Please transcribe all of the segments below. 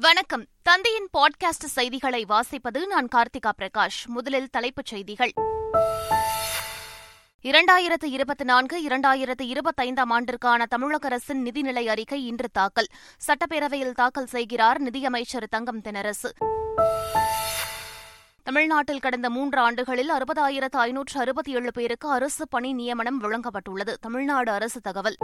வணக்கம். தந்தையின் பாட்காஸ்ட் செய்திகளை வாசிப்பது நான் கார்த்திகா பிரகாஷ். முதலில் தலைப்புச் செய்திகள். இரண்டாயிரத்து இருபத்தி நான்கு இரண்டாயிரத்து இருபத்தைந்தாம் ஆண்டிற்கான தமிழக அரசின் நிதிநிலை அறிக்கை இன்று தாக்கல். சட்டப்பேரவையில் தாக்கல் செய்கிறார் நிதியமைச்சர் தங்கம் தெனரசு தமிழ்நாட்டில் கடந்த மூன்று ஆண்டுகளில் அறுபதாயிரத்து ஐநூற்று அறுபத்தி ஏழு பேருக்கு அரசு பணி நியமனம் வழங்கப்பட்டுள்ளது. தமிழ்நாடு அரசு தகவல்.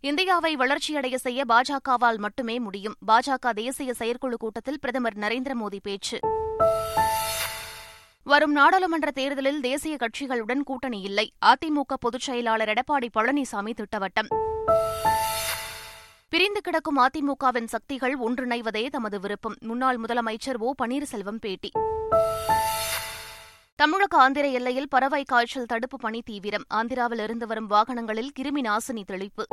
இந்தியாவை வளர்ச்சியடைய செய்ய பாஜகவால் மட்டுமே முடியும். பாஜக தேசிய செயற்குழு கூட்டத்தில் பிரதமர் நரேந்திர மோடி பேச்சு. வரும் நாடாளுமன்ற தேர்தலில் தேசிய கட்சிகளுடன் கூட்டணி இல்லை. அதிமுக பொதுச் செயலாளர் எடப்பாடி பழனிசாமி திட்டவட்டம். பிரிந்து கிடக்கும் அதிமுகவின் சக்திகள் ஒன்றிணைவதே தமது விருப்பம். முன்னாள் முதலமைச்சர் ஓ பன்னீர்செல்வம் பேட்டி. தமிழக ஆந்திர எல்லையில் பறவை காய்ச்சல் தடுப்பு பணி தீவிரம். ஆந்திராவில் இருந்து வரும் வாகனங்களில் கிருமி நாசினி தெளிப்பு.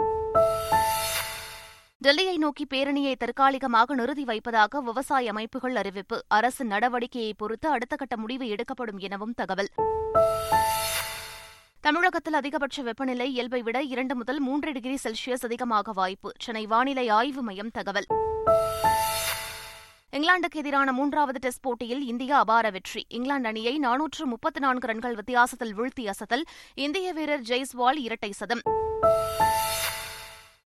டெல்லியை நோக்கி பேரணியை தற்காலிகமாக நிறுத்தி வைப்பதாக விவசாய அமைப்புகள் அறிவிப்பு. அரசு நடவடிக்கையை பொறுத்து அடுத்த கட்ட முடிவு எடுக்கப்படும் எனவும் தகவல். தமிழகத்தில் அதிகபட்ச வெப்பநிலை இயல்பை விட இரண்டு முதல் மூன்று டிகிரி செல்சியஸ் அதிகமாக வாய்ப்பு. சென்னை வானிலை ஆய்வு மையம் தகவல். இங்கிலாந்துக்கு எதிரான மூன்றாவது டெஸ்ட் போட்டியில் இந்தியா அபார வெற்றி. இங்கிலாந்து அணியை நானூற்று முப்பத்து நான்கு ரன்கள் வித்தியாசத்தில் வீழ்த்தி அசத்தல். இந்திய வீரர் ஜெய்ஸ்வால் இரட்டை சதம்.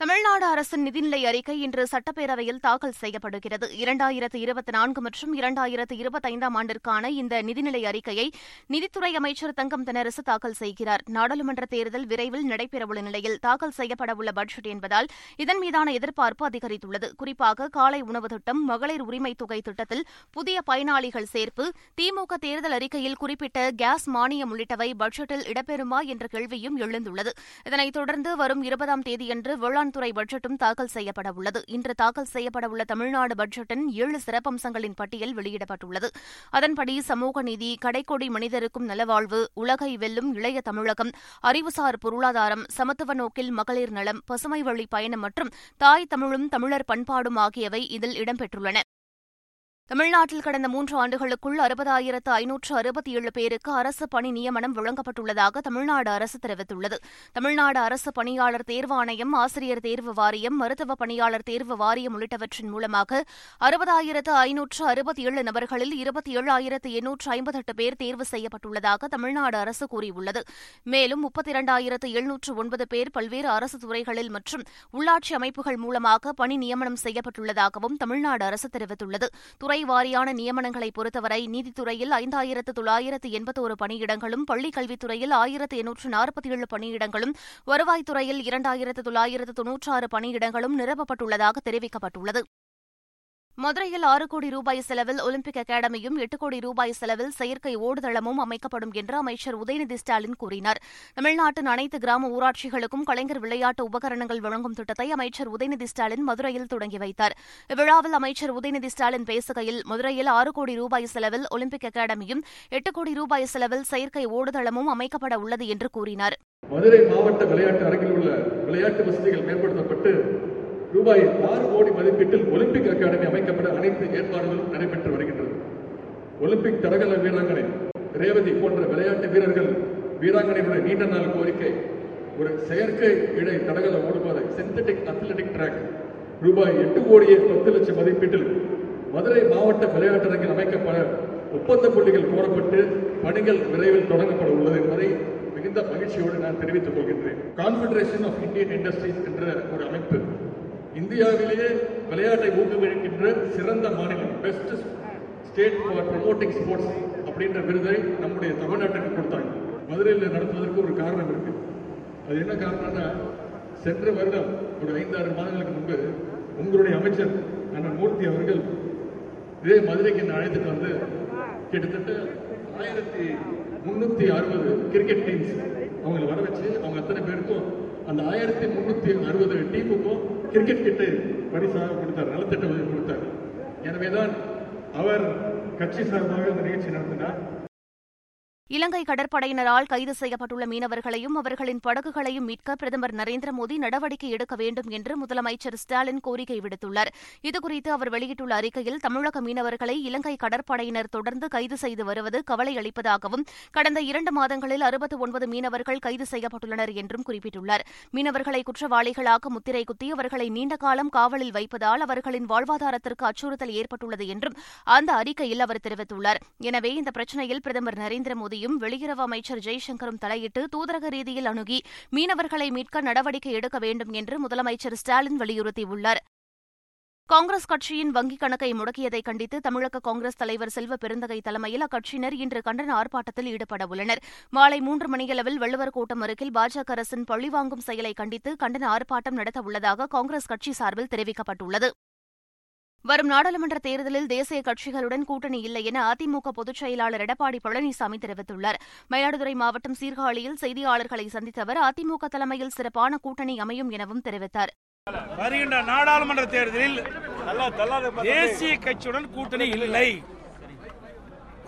தமிழ்நாடு அரசின் நிதிநிலை அறிக்கை இன்று சட்டப்பேரவையில் தாக்கல் செய்யப்படுகிறது. இரண்டாயிரத்து இருபத்தி நான்கு மற்றும் இரண்டாயிரத்து இருபத்தைந்தாம் ஆண்டிற்கான இந்த நிதிநிலை அறிக்கையை நிதித்துறை அமைச்சர் தங்கம் தெனரசு தாக்கல் செய்கிறார். நாடாளுமன்ற தேர்தல் விரைவில் நடைபெறவுள்ள நிலையில் தாக்கல் செய்யப்படவுள்ள பட்ஜெட் என்பதால் இதன் மீதான எதிர்பார்ப்பு அதிகரித்துள்ளது. குறிப்பாக காலை உணவு திட்டம் மகளிர் உரிமை தொகை திட்டத்தில் புதிய பயனாளிகள் சேர்ப்பு திமுக தேர்தல் அறிக்கையில் குறிப்பிட்ட கேஸ் மானியம் உள்ளிட்டவை பட்ஜெட்டில் இடம்பெறுமா என்ற கேள்வியும் எழுந்துள்ளது. இதனைத் தொடர்ந்து வரும் இருபதாம் தேதியன்று வேளாண் துறை பட்ஜெட்டும் தாக்கல் செய்யப்படவுள்ளது. இன்று தாக்கல் செய்யப்படவுள்ள தமிழ்நாடு பட்ஜெட்டின் ஏழு சிறப்பம்சங்களின் பட்டியல் வெளியிடப்பட்டுள்ளது. அதன்படி சமூக நீதி கடைக்கோடி மனிதருக்கும் நலவாழ்வு உலகை வெல்லும் இளைய தமிழகம் அறிவுசார் பொருளாதாரம் சமத்துவ நோக்கில் மகளிர் நலம் பசுமை வழி பயணம் மற்றும் தாய் தமிழும் தமிழர் பண்பாடும் ஆகியவை இதில் இடம்பெற்றுள்ளன. தமிழ்நாட்டில் கடந்த மூன்று ஆண்டுகளுக்குள் அறுபதாயிரத்து ஐநூற்று அறுபத்தி ஏழு பேருக்கு அரசு பணி நியமனம் வழங்கப்பட்டுள்ளதாக தமிழ்நாடு அரசு தெரிவித்துள்ளது. தமிழ்நாடு அரசு பணியாளர் தேர்வாணையம் ஆசிரியர் தேர்வு வாரியம் மருத்துவ பணியாளர் தேர்வு வாரியம் உள்ளிட்டவற்றின் மூலமாக அறுபதாயிரத்து ஐநூற்று அறுபத்தி ஏழு நபர்களில் இருபத்தி ஏழாயிரத்து எண்ணூற்று ஐம்பத்தெட்டு பேர் தேர்வு செய்யப்பட்டுள்ளதாக தமிழ்நாடு அரசு கூறியுள்ளது. மேலும் முப்பத்தி இரண்டாயிரத்து எழுநூற்று ஒன்பது பேர் பல்வேறு அரசு துறைகளில் மற்றும் உள்ளாட்சி அமைப்புகள் மூலமாக பணி நியமனம் செய்யப்பட்டுள்ளதாகவும் தமிழ்நாடு அரசு தெரிவித்துள்ளது. துறை வாரியான நியமனங்களை பொறுத்தவரை நீதித்துறையில் ஐந்தாயிரத்து தொள்ளாயிரத்து எண்பத்தோரு பணியிடங்களும் பள்ளிக் கல்வித்துறையில் ஆயிரத்து எண்ணூற்று நாற்பத்தி ஏழு பணியிடங்களும் வருவாய்த்துறையில் இரண்டாயிரத்து தொள்ளாயிரத்து தொன்னூற்றாறு பணியிடங்களும் நிரப்பப்பட்டுள்ளதாக தெரிவிக்கப்பட்டுள்ளது. மதுரையில் ஆறு கோடி ரூபாய் செலவில் ஒலிம்பிக் அகாடமியும் எட்டு கோடி ரூபாய் செலவில் செயற்கை ஓடுதளமும் அமைக்கப்படும் என்று அமைச்சர் உதயநிதி ஸ்டாலின் கூறினார். தமிழ்நாட்டின் அனைத்து கிராம ஊராட்சிகளுக்கும் கலைஞர் விளையாட்டு உபகரணங்கள் வழங்கும் திட்டத்தை அமைச்சர் உதயநிதி ஸ்டாலின் மதுரையில் தொடங்கி வைத்தார். இவ்விழாவில் அமைச்சர் உதயநிதி ஸ்டாலின் பேசுகையில் மதுரையில் ஆறு கோடி ரூபாய் செலவில் ஒலிம்பிக் அகாடமியும் எட்டு கோடி ரூபாய் செலவில் செயற்கை ஓடுதளமும் அமைக்கப்பட உள்ளது என்று கூறினார். மதுரை மாவட்ட விளையாட்டு அரங்கில் உள்ள விளையாட்டு வசதிகள் மேம்படுத்தப்பட்டு ரூபாய் ஆறு கோடி மதிப்பீட்டில் ஒலிம்பிக் அகாடமி அமைக்கப்பட அனைத்து ஏற்பாடுகளும் நடைபெற்று வருகின்றது ஒலிம்பிக் தடகள வீராங்கனை ரேவதி போன்ற விளையாட்டு வீரர்கள் வீராங்கனைகளுடைய நீண்ட நாள் கோரிக்கை. ஒரு செயற்கை இடை தடகள ஓடுபாதை சிந்தட்டிக் அத்லெட்டிக் ட்ராக் ரூபாய் எட்டு கோடியே பத்து லட்சம் மதிப்பீட்டில் மதுரை மாவட்ட விளையாட்டரங்கில் அமைக்கப்பட ஒப்பந்த புள்ளிகள் கோரப்பட்டு பணிகள் விரைவில் தொடங்கப்பட உள்ளது என்பதை மிகுந்த மகிழ்ச்சியோடு நான் தெரிவித்துக் கொள்கின்றேன். கான்ஃபெடரேஷன் ஆஃப் இந்தியன் இண்டஸ்ட்ரீஸ் என்ற ஒரு அமைப்பு. இந்தியாவிலேயே விளையாட்டை ஊக்குவிக்கின்ற சிறந்த மாநிலம் best state for promoting sports அப்படின்ற விருதை நம்முடைய தமிழ்நாட்டுக்கு கொடுத்தாங்க. மதுரையில் நடத்துவதற்கு ஒரு காரணம் இருக்கு. அது என்ன காரணம்னா சென்ற வருடம் ஒரு ஐந்தாறு மாதங்களுக்கு முன்பு உங்களுடைய அமைச்சர் அண்ணன் மூர்த்தி அவர்கள் இதே மதுரைக்கு என்னை அழைத்துட்டு வந்து கிட்டத்தட்ட ஆயிரத்தி முன்னூத்தி அறுபது கிரிக்கெட் டீம்ஸ் அவங்களை வர வச்சு அவங்க அத்தனை பேருக்கும் அந்த ஆயிரத்தி முன்னூத்தி அறுபது டீமுக்கும் கிரிக்கெட் கிட்டே பரிசாக கொடுத்தார் நலத்திட்ட உதவி கொடுத்தார். எனவேதான் அவர் கட்சி சார்பாக அந்த நிகழ்ச்சி நடத்தினார். இலங்கை கடற்படையினரால் கைது செய்யப்பட்டுள்ள மீனவர்களையும் அவர்களின் படகுகளையும் மீட்க பிரதமர் நரேந்திர மோடி நடவடிக்கை எடுக்க வேண்டும் என்று முதலமைச்சர் ஸ்டாலின் கோரிக்கை விடுத்துள்ளார். இதுகுறித்து அவர் வெளியிட்டுள்ள அறிக்கையில் தமிழக மீனவர்களை இலங்கை கடற்படையினர் தொடர்ந்து கைது செய்து வருவது கவலை அளிப்பதாகவும் கடந்த இரண்டு மாதங்களில் அறுபத்து ஒன்பது மீனவர்கள் கைது செய்யப்பட்டுள்ளனர் என்றும் குறிப்பிட்டுள்ளார். மீனவர்களை குற்றவாளிகளாக முத்திரை குத்தி அவர்களை நீண்ட காலம் காவலில் வைப்பதால் அவர்களின் வாழ்வாதாரத்திற்கு அச்சுறுத்தல் ஏற்பட்டுள்ளது என்றும் அந்த அறிக்கையில் அவர் தெரிவித்துள்ளார். எனவே இந்த பிரச்சினையில் பிரதமர் நரேந்திர மோடி மோடியும் வெளியுறவு அமைச்சர் ஜெய்சங்கரும் தலையிட்டு தூதரக ரீதியில் அணுகி மீனவர்களை மீட்க நடவடிக்கை எடுக்க வேண்டும் என்று முதலமைச்சர் ஸ்டாலின் வலியுறுத்தியுள்ளார். காங்கிரஸ் கட்சியின் வங்கிக் கணக்கை முடக்கியதை கண்டித்து தமிழக காங்கிரஸ் தலைவர் செல்வ பெருந்தகை தலைமையில் அக்கட்சியினர் இன்று கண்டன ஆர்ப்பாட்டத்தில் ஈடுபட உள்ளனர். மாலை மூன்று மணியளவில் வள்ளுவர் கூட்டம் அருகில் பாஜக அரசின் பழிவாங்கும் செயலை கண்டித்து கண்டன ஆர்ப்பாட்டம் நடத்த உள்ளதாக காங்கிரஸ் கட்சி சார்பில் தெரிவிக்கப்பட்டுள்ளது. வரும் நாடாளுமன்ற தேர்தலில் தேசிய கட்சிகளுடன் கூட்டணி இல்லை என அதிமுக பொதுச் செயலாளர் எடப்பாடி பழனிசாமி தெரிவித்துள்ளார். மயிலாடுதுறை மாவட்டம் சீர்காழியில் செய்தியாளர்களை சந்தித்த அவர் அதிமுக தலைமையில் சிறப்பான கூட்டணி அமையும் எனவும் தெரிவித்தார். வருகின்ற நாடாளுமன்ற தேர்தலில் தேசிய கட்சியுடன் கூட்டணி இல்லை.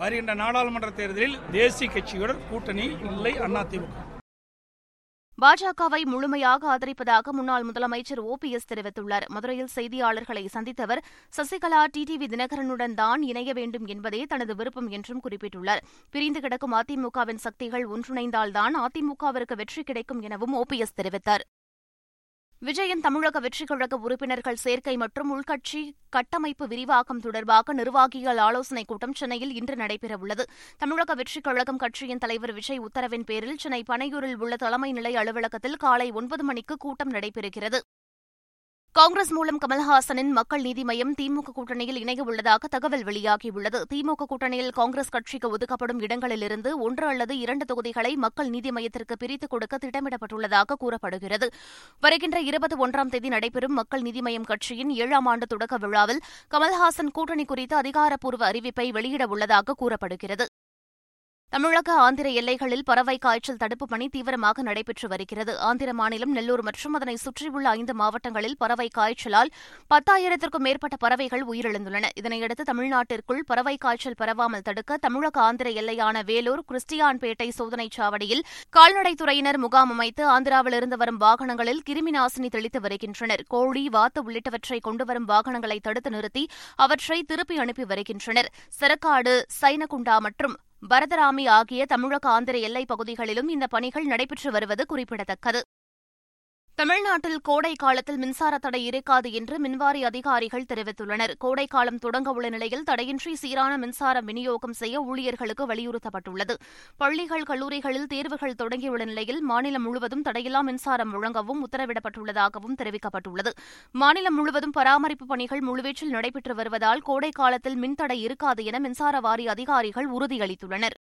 வருகின்ற நாடாளுமன்ற தேர்தலில் தேசிய கட்சியுடன் கூட்டணி இல்லை அதிமுக பாஜகவை முழுமையாக ஆதரிப்பதாக முன்னாள் முதலமைச்சர் ஓ பி எஸ் தெரிவித்துள்ளார். மதுரையில் செய்தியாளர்களை சந்தித்த அவர் சசிகலா டிடிவி தினகரனுடன் தான் இணைய வேண்டும் என்பதே தனது விருப்பம் என்றும் குறிப்பிட்டுள்ளார். பிரிந்து கிடக்கும் அதிமுகவின் சக்திகள் ஒன்றிணைந்தால்தான் அதிமுகவிற்கு வெற்றி கிடைக்கும் எனவும் ஓ பி எஸ் தெரிவித்தார். விஜயன் தமிழக வெற்றிக் கழக உறுப்பினர்கள் சேர்க்கை மற்றும் உள்கட்சி கட்டமைப்பு விரிவாக்கம் தொடர்பாக நிர்வாகிகள் ஆலோசனைக் கூட்டம் சென்னையில் இன்று நடைபெறவுள்ளது. தமிழக வெற்றிக் கழகம் கட்சியின் தலைவர் விஜய் உத்தரவின் பேரில் சென்னை பனையூரில் உள்ள தலைமை நிலை அலுவலகத்தில் காலை ஒன்பது மணிக்கு கூட்டம் நடைபெறுகிறது. காங்கிரஸ் மூலம் கமல்ஹாசனின் மக்கள் நீதி மய்யம் திமுக கூட்டணியில் இணைய உள்ளதாக தகவல் வெளியாகியுள்ளது. திமுக கூட்டணியில் காங்கிரஸ் கட்சிக்கு ஒதுக்கப்படும் இடங்களிலிருந்து ஒன்று அல்லது இரண்டு தொகுதிகளை மக்கள் நீதி மையத்திற்கு பிரித்துக் கொடுக்க திட்டமிடப்பட்டுள்ளதாக கூறப்படுகிறது. வருகின்ற இருபத்தி ஒன்றாம் தேதி நடைபெறும் மக்கள் நீதி மய்யம் கட்சியின் ஏழாம் ஆண்டு தொடக்க விழாவில் கமல்ஹாசன் கூட்டணி குறித்த அதிகாரப்பூர்வ அறிவிப்பை வெளியிட உள்ளதாக கூறப்படுகிறது. தமிழக ஆந்திர எல்லைகளில் பறவை காய்ச்சல் தடுப்புப் பணி தீவிரமாக நடைபெற்று வருகிறது. ஆந்திர மாநிலம் நெல்லூர் மற்றும் அதனை சுற்றியுள்ள ஐந்து மாவட்டங்களில் பறவை காய்ச்சலால் பத்தாயிரத்திற்கும் மேற்பட்ட பறவைகள் உயிரிழந்துள்ளன. இதனையடுத்து தமிழ்நாட்டிற்குள் பறவை காய்ச்சல் பரவாமல் தடுக்க தமிழக ஆந்திர எல்லையான வேலூர் கிறிஸ்டியான்பேட்டை சோதனைச் சாவடியில் கால்நடைத்துறையினர் முகாம் அமைத்து ஆந்திராவிலிருந்து வரும் வாகனங்களில் கிருமி நாசினி தெளித்து வருகின்றனர். கோழி வாத்து உள்ளிட்டவற்றை கொண்டுவரும் வாகனங்களை தடுத்து நிறுத்தி அவற்றை திருப்பி அனுப்பி வருகின்றனர். செரக்காடு சைனகுண்டா மற்றும் பரதராமி ஆகிய தமிழக ஆந்திர எல்லைப் பகுதிகளிலும் இந்த பணிகள் நடைபெற்று வருவது குறிப்பிடத்தக்கது. தமிழ்நாட்டில் கோடை காலத்தில் மின்சார தடை இருக்காது என்று மின்வாரி அதிகாரிகள் தெரிவித்துள்ளனர். கோடை காலம் தொடங்க உள்ள நிலையில் தடையின்றி சீரான மின்சார விநியோகம் செய்ய ஊழியர்களுக்கு வலியுறுத்தப்பட்டுள்ளது. பள்ளிகள் கல்லூரிகளில் தேர்வுகள் தொடங்கியுள்ள நிலையில் மாநிலம் முழுவதும் தடையில்லா மின்சாரம் வழங்கவும் உத்தரவிடப்பட்டுள்ளதாகவும் தெரிவிக்கப்பட்டுள்ளது. மாநிலம் முழுவதும் பராமரிப்பு பணிகள் முழுவீச்சில் நடைபெற்று வருவதால் கோடை காலத்தில் மின்தடை இருக்காது என மின்சார வாரிய அதிகாரிகள் உறுதியளித்துள்ளனர்.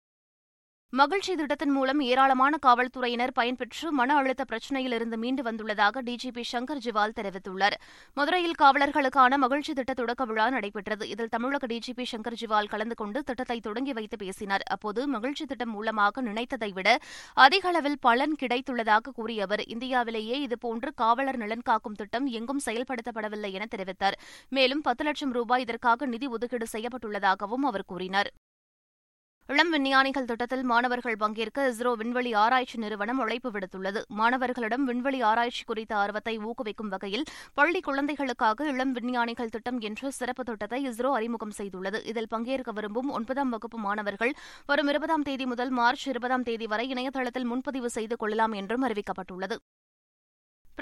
மகிழ்ச்சி திட்டத்தின் மூலம் ஏராளமான காவல்துறையினர் பயன்பெற்று மன அழுத்த பிரச்சினையிலிருந்து மீண்டு வந்துள்ளதாக டிஜிபி சங்கர் ஜிவால் தெரிவித்துள்ளார். மதுரையில் காவலர்களுக்கான மகிழ்ச்சி திட்ட தொடக்க விழா நடைபெற்றது. இதில் தமிழக டிஜிபி சங்கர் ஜிவால் கலந்து கொண்டு திட்டத்தை தொடங்கி வைத்து பேசினார். அப்போது மகிழ்ச்சி திட்டம் மூலமாக நினைத்ததை விட அதிக அளவில் பலன் கிடைத்துள்ளதாக கூறிய அவர் இந்தியாவிலேயே இதுபோன்று காவலர் நலன் காக்கும் திட்டம் எங்கும் செயல்படுத்தப்படவில்லை என தெரிவித்தார். மேலும் பத்து லட்சம் ரூபாய் இதற்காக நிதி ஒதுக்கீடு செய்யப்பட்டுள்ளதாகவும் அவர் கூறினார். இளம் விஞ்ஞானிகள் திட்டத்தில் மாணவர்கள் பங்கேற்க இஸ்ரோ விண்வெளி ஆராய்ச்சி நிறுவனம் அழைப்பு விடுத்துள்ளது. மாணவர்களிடம் விண்வெளி ஆராய்ச்சி குறித்த ஆர்வத்தை ஊக்குவிக்கும் வகையில் பள்ளி குழந்தைகளுக்காக இளம் விஞ்ஞானிகள் திட்டம் என்ற சிறப்பு திட்டத்தை இஸ்ரோ அறிமுகம் செய்துள்ளது. இதில் பங்கேற்க விரும்பும் ஒன்பதாம் வகுப்பு மாணவர்கள் வரும் இருபதாம் தேதி முதல் மார்ச் இருபதாம் தேதி வரை இணையதளத்தில் முன்பதிவு செய்து கொள்ளலாம் என்றும் அறிவிக்கப்பட்டுள்ளது.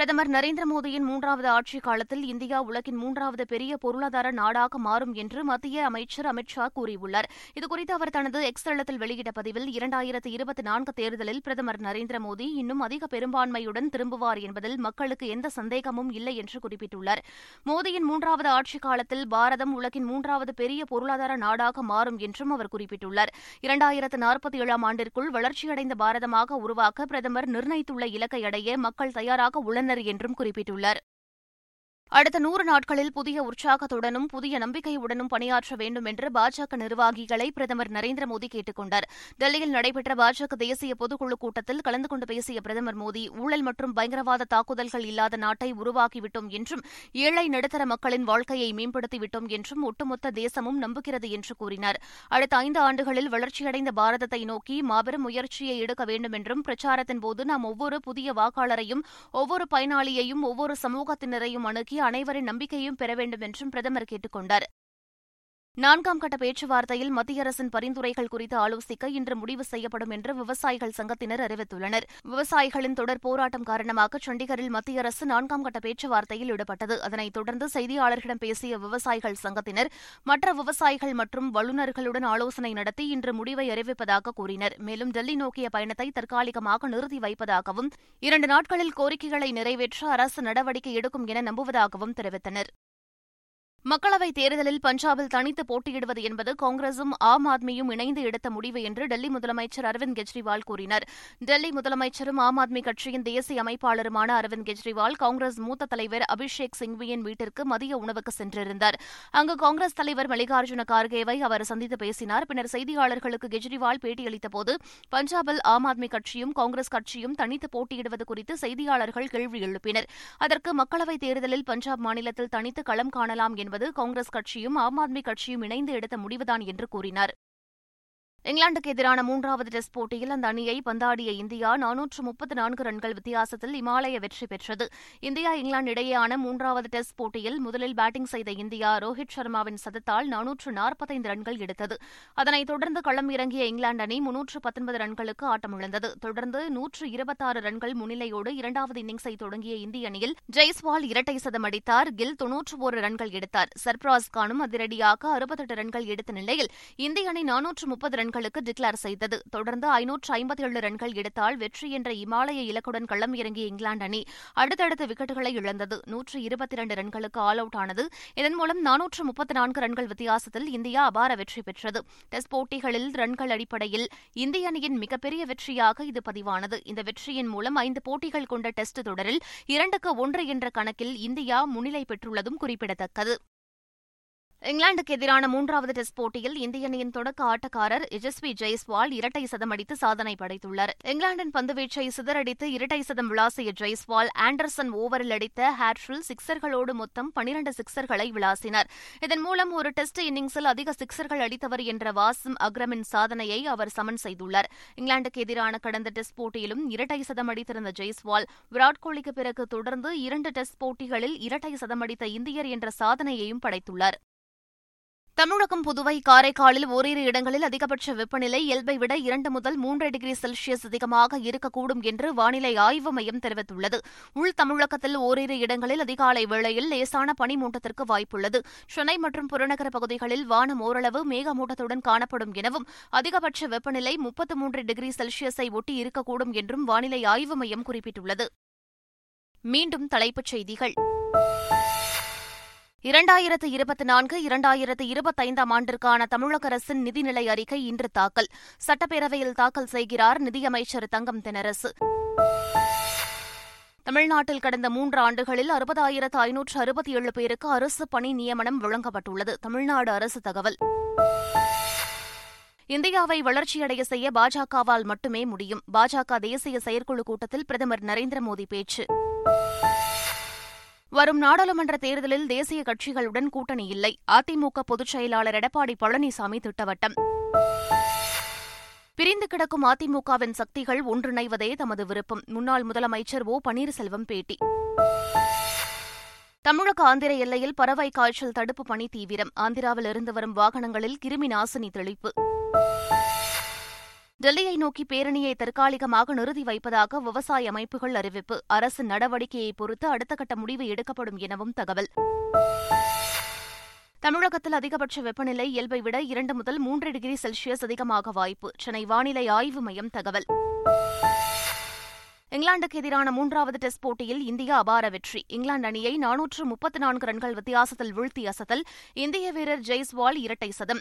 பிரதமர் நரேந்திர மோடியின் மூன்றாவது ஆட்சிக் காலத்தில் இந்தியா உலகின் மூன்றாவது பெரிய பொருளாதார நாடாக மாறும் என்று மத்திய அமைச்சர் அமித் ஷா கூறியுள்ளார். இதுகுறித்து அவர் தனது எக்ஸ் தளத்தில் வெளியிட்ட பதிவில் இரண்டாயிரத்து இருபத்தி நான்கு தேர்தலில் பிரதமர் நரேந்திர மோடி இன்னும் அதிக பெரும்பான்மையுடன் திரும்புவார் என்பதில் மக்களுக்கு எந்த சந்தேகமும் இல்லை என்று குறிப்பிட்டுள்ளார். மோடியின் மூன்றாவது ஆட்சிக் காலத்தில் பாரதம் உலகின் மூன்றாவது பெரிய பொருளாதார நாடாக மாறும் என்றும் அவர் குறிப்பிட்டுள்ளார். இரண்டாயிரத்து நாற்பத்தி ஏழாம் ஆண்டிற்குள் வளர்ச்சியடைந்த பாரதமாக உருவாக்க பிரதமர் நிர்ணயித்துள்ள இலக்கை அடைய மக்கள் தயாராக உள்ளனர் என்றும் குறிப்பிட்டுள்ளார் அடுத்த நூறு நாட்களில் புதிய உற்சாகத்துடனும் புதிய நம்பிக்கையுடனும் பணியாற்ற வேண்டும் என்று பாஜக நிர்வாகிகளை பிரதமர் நரேந்திர மோடி கேட்டுக் கொண்டார். டெல்லியில் நடைபெற்ற பாஜக தேசிய பொதுக்குழு கூட்டத்தில் கலந்து கொண்டு பேசிய பிரதமர் மோடி ஊழல் மற்றும் பயங்கரவாத தாக்குதல்கள் இல்லாத நாட்டை உருவாக்கிவிட்டோம் என்றும் ஏழை நடுத்தர மக்களின் வாழ்க்கையை மேம்படுத்திவிட்டோம் என்றும் ஒட்டுமொத்த தேசமும் நம்புகிறது என்று கூறினார். அடுத்த ஐந்து ஆண்டுகளில் வளர்ச்சியடைந்த பாரதத்தை நோக்கி மாபெரும் முயற்சியை எடுக்க வேண்டும் என்றும் பிரச்சாரத்தின் போது நாம் ஒவ்வொரு புதிய வாக்காளரையும் ஒவ்வொரு பயனாளியையும் ஒவ்வொரு சமூகத்தினரையும் அணுகி அனைவரின் நம்பிக்கையும் பெற வேண்டும் என்றும் பிரதமர் கேட்டுக் கொண்டார் நான்காம் கட்ட பேச்சுவார்த்தையில் மத்திய அரசின் பரிந்துரைகள் குறித்து ஆலோசிக்க இன்று முடிவு செய்யப்படும் என்று விவசாயிகள் சங்கத்தினர் அறிவித்துள்ளனர். விவசாயிகளின் தொடர் போராட்டம் காரணமாக சண்டிகரில் மத்திய அரசு நான்காம் கட்ட பேச்சுவார்த்தையில் ஈடுபட்டது. அதனைத் தொடர்ந்து செய்தியாளர்களிடம் பேசிய விவசாயிகள் சங்கத்தினர் மற்ற விவசாயிகள் மற்றும் வல்லுநர்களுடன் ஆலோசனை நடத்தி இன்று முடிவை அறிவிப்பதாக கூறினர். மேலும் டெல்லி நோக்கிய பயணத்தை தற்காலிகமாக நிறுத்தி வைப்பதாகவும் இரண்டு நாட்களில் கோரிக்கைகளை நிறைவேற்ற அரசு நடவடிக்கை எடுக்கும் என நம்புவதாகவும் தெரிவித்தனர். மக்களவைத் தேர்தலில் பஞ்சாபில் தனித்து போட்டியிடுவது என்பது காங்கிரசும் ஆம் ஆத்மியும் இணைந்து எடுத்த முடிவு என்று டெல்லி முதலமைச்சர் அரவிந்த் கெஜ்ரிவால் கூறினார். டெல்லி முதலமைச்சரும் ஆம் ஆத்மி கட்சியின் தேசிய அமைப்பாளருமான அரவிந்த் கெஜ்ரிவால் காங்கிரஸ் மூத்த தலைவர் அபிஷேக் சிங்வியின் வீட்டிற்கு மதிய உணவுக்கு சென்றிருந்தார். அங்கு காங்கிரஸ் தலைவர் மல்லிகார்ஜுன கார்கேவை அவர் சந்தித்து பேசினார். பின்னர் செய்தியாளர்களுக்கு கெஜ்ரிவால் பேட்டியளித்தபோது பஞ்சாபில் ஆம் ஆத்மி கட்சியும் காங்கிரஸ் கட்சியும் தனித்து போட்டியிடுவது குறித்து செய்தியாளர்கள் கேள்வி எழுப்பினர். அதற்கு மக்களவைத் தேர்தலில் பஞ்சாப் மாநிலத்தில் தனித்து களம் காணலாம் என்று என்பது காங்கிரஸ் கட்சியும் ஆம் ஆத்மி கட்சியும் இணைந்து எடுத்த முடிவுதான் என்று கூறினார். இங்கிலாந்துக்கு எதிரான மூன்றாவது டெஸ்ட் போட்டியில் அந்த அணியை பந்தாடிய இந்தியா நானூற்று முப்பத்து நான்கு ரன்கள் வித்தியாசத்தில் இமாலய வெற்றி பெற்றது. இந்தியா இங்கிலாந்து இடையேயான மூன்றாவது டெஸ்ட் போட்டியில் முதலில் பேட்டிங் செய்த இந்தியா ரோஹித் சர்மாவின் சதத்தால் நானூற்று நாற்பத்தைந்து ரன்கள் எடுத்தது. அதனைத் தொடர்ந்து களம் இறங்கிய இங்கிலாந்து அணி முன்னூற்று பத்தொன்பது ரன்களுக்கு ஆட்டமிழந்தது. தொடர்ந்து நூற்று இருபத்தாறு ரன்கள் முன்னிலையோடு இரண்டாவது இன்னிங்ஸை தொடங்கிய இந்திய அணியில் ஜெய்ஸ்வால் இரட்டை சதம் அடித்தார். கில் தொன்னூற்று ஒரு ரன்கள் எடுத்தார். சர்பராஸ் கானும் அதிரடியாக அறுபத்தெட்டு ரன்கள் எடுத்த நிலையில் இந்திய அணி நானூற்று முப்பது ரன்கள் ரன்களுக்கு டிக்ளேர் செய்தது. தொடர்ந்து ஐநூற்று ஐம்பத்தி ஏழு ரன்கள் எடுத்தால் வெற்றி என்ற இமாலய இலக்குடன் களம் இறங்கிய இங்கிலாந்து அணி அடுத்தடுத்த விக்கெட்டுகளை இழந்தது. நூற்று இருபத்தி இரண்டு ரன்களுக்கு ஆல் அவுட் ஆனது. இதன் மூலம் நானூற்று முப்பத்தி நான்கு ரன்கள் வித்தியாசத்தில் இந்தியா அபார வெற்றி பெற்றது. டெஸ்ட் போட்டிகளில் ரன்கள் அடிப்படையில் இந்திய அணியின் மிகப்பெரிய வெற்றியாக இது பதிவானது. இந்த வெற்றியின் மூலம் ஐந்து போட்டிகள் கொண்ட டெஸ்ட் தொடரில் இரண்டுக்கு ஒன்று என்ற கணக்கில் இந்தியா முன்னிலை பெற்றுள்ளதும் குறிப்பிடத்தக்கது. இங்கிலாந்துக்கு எதிரான மூன்றாவது டெஸ்ட் போட்டியில் இந்திய அணியின் தொடக்க ஆட்டக்காரர் யஜஸ்வி ஜெய்ஸ்வால் இரட்டை சதம் அடித்து சாதனை படைத்துள்ளார். இங்கிலாந்தின் பந்துவீச்சை சிதறடித்து இரட்டை சதம் விளாசிய ஜெய்ஸ்வால் ஆண்டர்சன் ஓவரில் அடித்த ஹேட்ரில் சிக்சர்களோடு மொத்தம் பனிரண்டு சிக்சர்களை விளாசினார். இதன் மூலம் ஒரு டெஸ்ட் இன்னிங்ஸில் அதிக சிக்சர்கள் அடித்தவர் என்ற வாசிம் அக்ரமின் சாதனையை அவர் சமன் செய்துள்ளார். இங்கிலாந்துக்கு எதிரான கடந்த டெஸ்ட் போட்டியிலும் இரட்டை சதம் அடித்திருந்த ஜெய்ஸ்வால் விராட் கோலிக்கு பிறகு தொடர்ந்து இரண்டு டெஸ்ட் போட்டிகளில் இரட்டை சதம் அடித்த இந்தியர் என்ற சாதனையையும் படைத்துள்ளார். தமிழகம் புதுவை காரைக்காலில் ஓரிரு இடங்களில் அதிகபட்ச வெப்பநிலை இயல்பை விட இரண்டு முதல் மூன்று டிகிரி செல்சியஸ் அதிகமாக இருக்கக்கூடும் என்று வானிலை ஆய்வு மையம் தெரிவித்துள்ளது. உள் தமிழகத்தில் ஓரிரு இடங்களில் அதிகாலை வேளையில் லேசான பனிமூட்டத்திற்கு வாய்ப்புள்ளது. சென்னை மற்றும் புறநகர பகுதிகளில் வானம் ஓரளவு மேகமூட்டத்துடன் காணப்படும் எனவும் அதிகபட்ச வெப்பநிலை முப்பத்து மூன்று டிகிரி செல்சியஸை ஒட்டி இருக்கக்கூடும் என்றும் வானிலை ஆய்வு மையம் குறிப்பிட்டுள்ளது. மீண்டும் தலைப்புச் செய்திகள். இரண்டாயிரத்து இருபத்தி நான்கு இரண்டாயிரத்து இருபத்தைந்தாம் ஆண்டிற்கான தமிழக அரசின் நிதிநிலை அறிக்கை இன்று தாக்கல். சட்டப்பேரவையில் தாக்கல் செய்கிறார் நிதியமைச்சர் தங்கம் தெனரசு தமிழ்நாட்டில் கடந்த மூன்று ஆண்டுகளில் அறுபதாயிரத்து ஐநூற்று அறுபத்தி ஏழு பேருக்கு அரசு பணி நியமனம் வழங்கப்பட்டுள்ளது. தமிழ்நாடு அரசு தகவல். இந்தியாவை வளர்ச்சியடைய செய்ய பாஜகவால் மட்டுமே முடியும். பாஜக தேசிய செயற்குழு கூட்டத்தில் பிரதமர் நரேந்திர மோடி பேச்சு. வரும் நாடாளுமன்ற தேர்தலில் தேசிய கட்சிகளுடன் கூட்டணி இல்லை. அதிமுக பொதுச் செயலாளர் எடப்பாடி பழனிசாமி திட்டவட்டம். பிரிந்து கிடக்கும் அதிமுகவின் சக்திகள் ஒன்றிணைவதே தமது விருப்பம். முன்னாள் முதலமைச்சர் ஓ பன்னீர்செல்வம் பேட்டி. தமிழக ஆந்திர எல்லையில் பறவை காய்ச்சல் தடுப்பு பணி தீவிரம். ஆந்திராவில் இருந்து வரும் வாகனங்களில் கிருமி நாசினி தெளிப்பு. டெல்லியை நோக்கி பேரணியை தற்காலிகமாக நிறுத்தி வைப்பதாக விவசாய அமைப்புகள் அறிவிப்பு. அரசு நடவடிக்கையை பொறுத்து அடுத்த கட்ட முடிவு எடுக்கப்படும் எனவும் தகவல். தமிழகத்தில் அதிகபட்ச வெப்பநிலை இயல்பை விட இரண்டு முதல் மூன்று டிகிரி செல்சியஸ் அதிகமாக வாய்ப்பு. சென்னை வானிலை ஆய்வு மையம் தகவல். இங்கிலாந்துக்கு எதிரான மூன்றாவது டெஸ்ட் போட்டியில் இந்தியா அபார வெற்றி. இங்கிலாந்து அணியை நானூற்று முப்பத்து நான்கு ரன்கள் வித்தியாசத்தில் வீழ்த்தி அசத்தல். இந்திய வீரர் ஜெய்ஸ்வால் இரட்டை சதம்.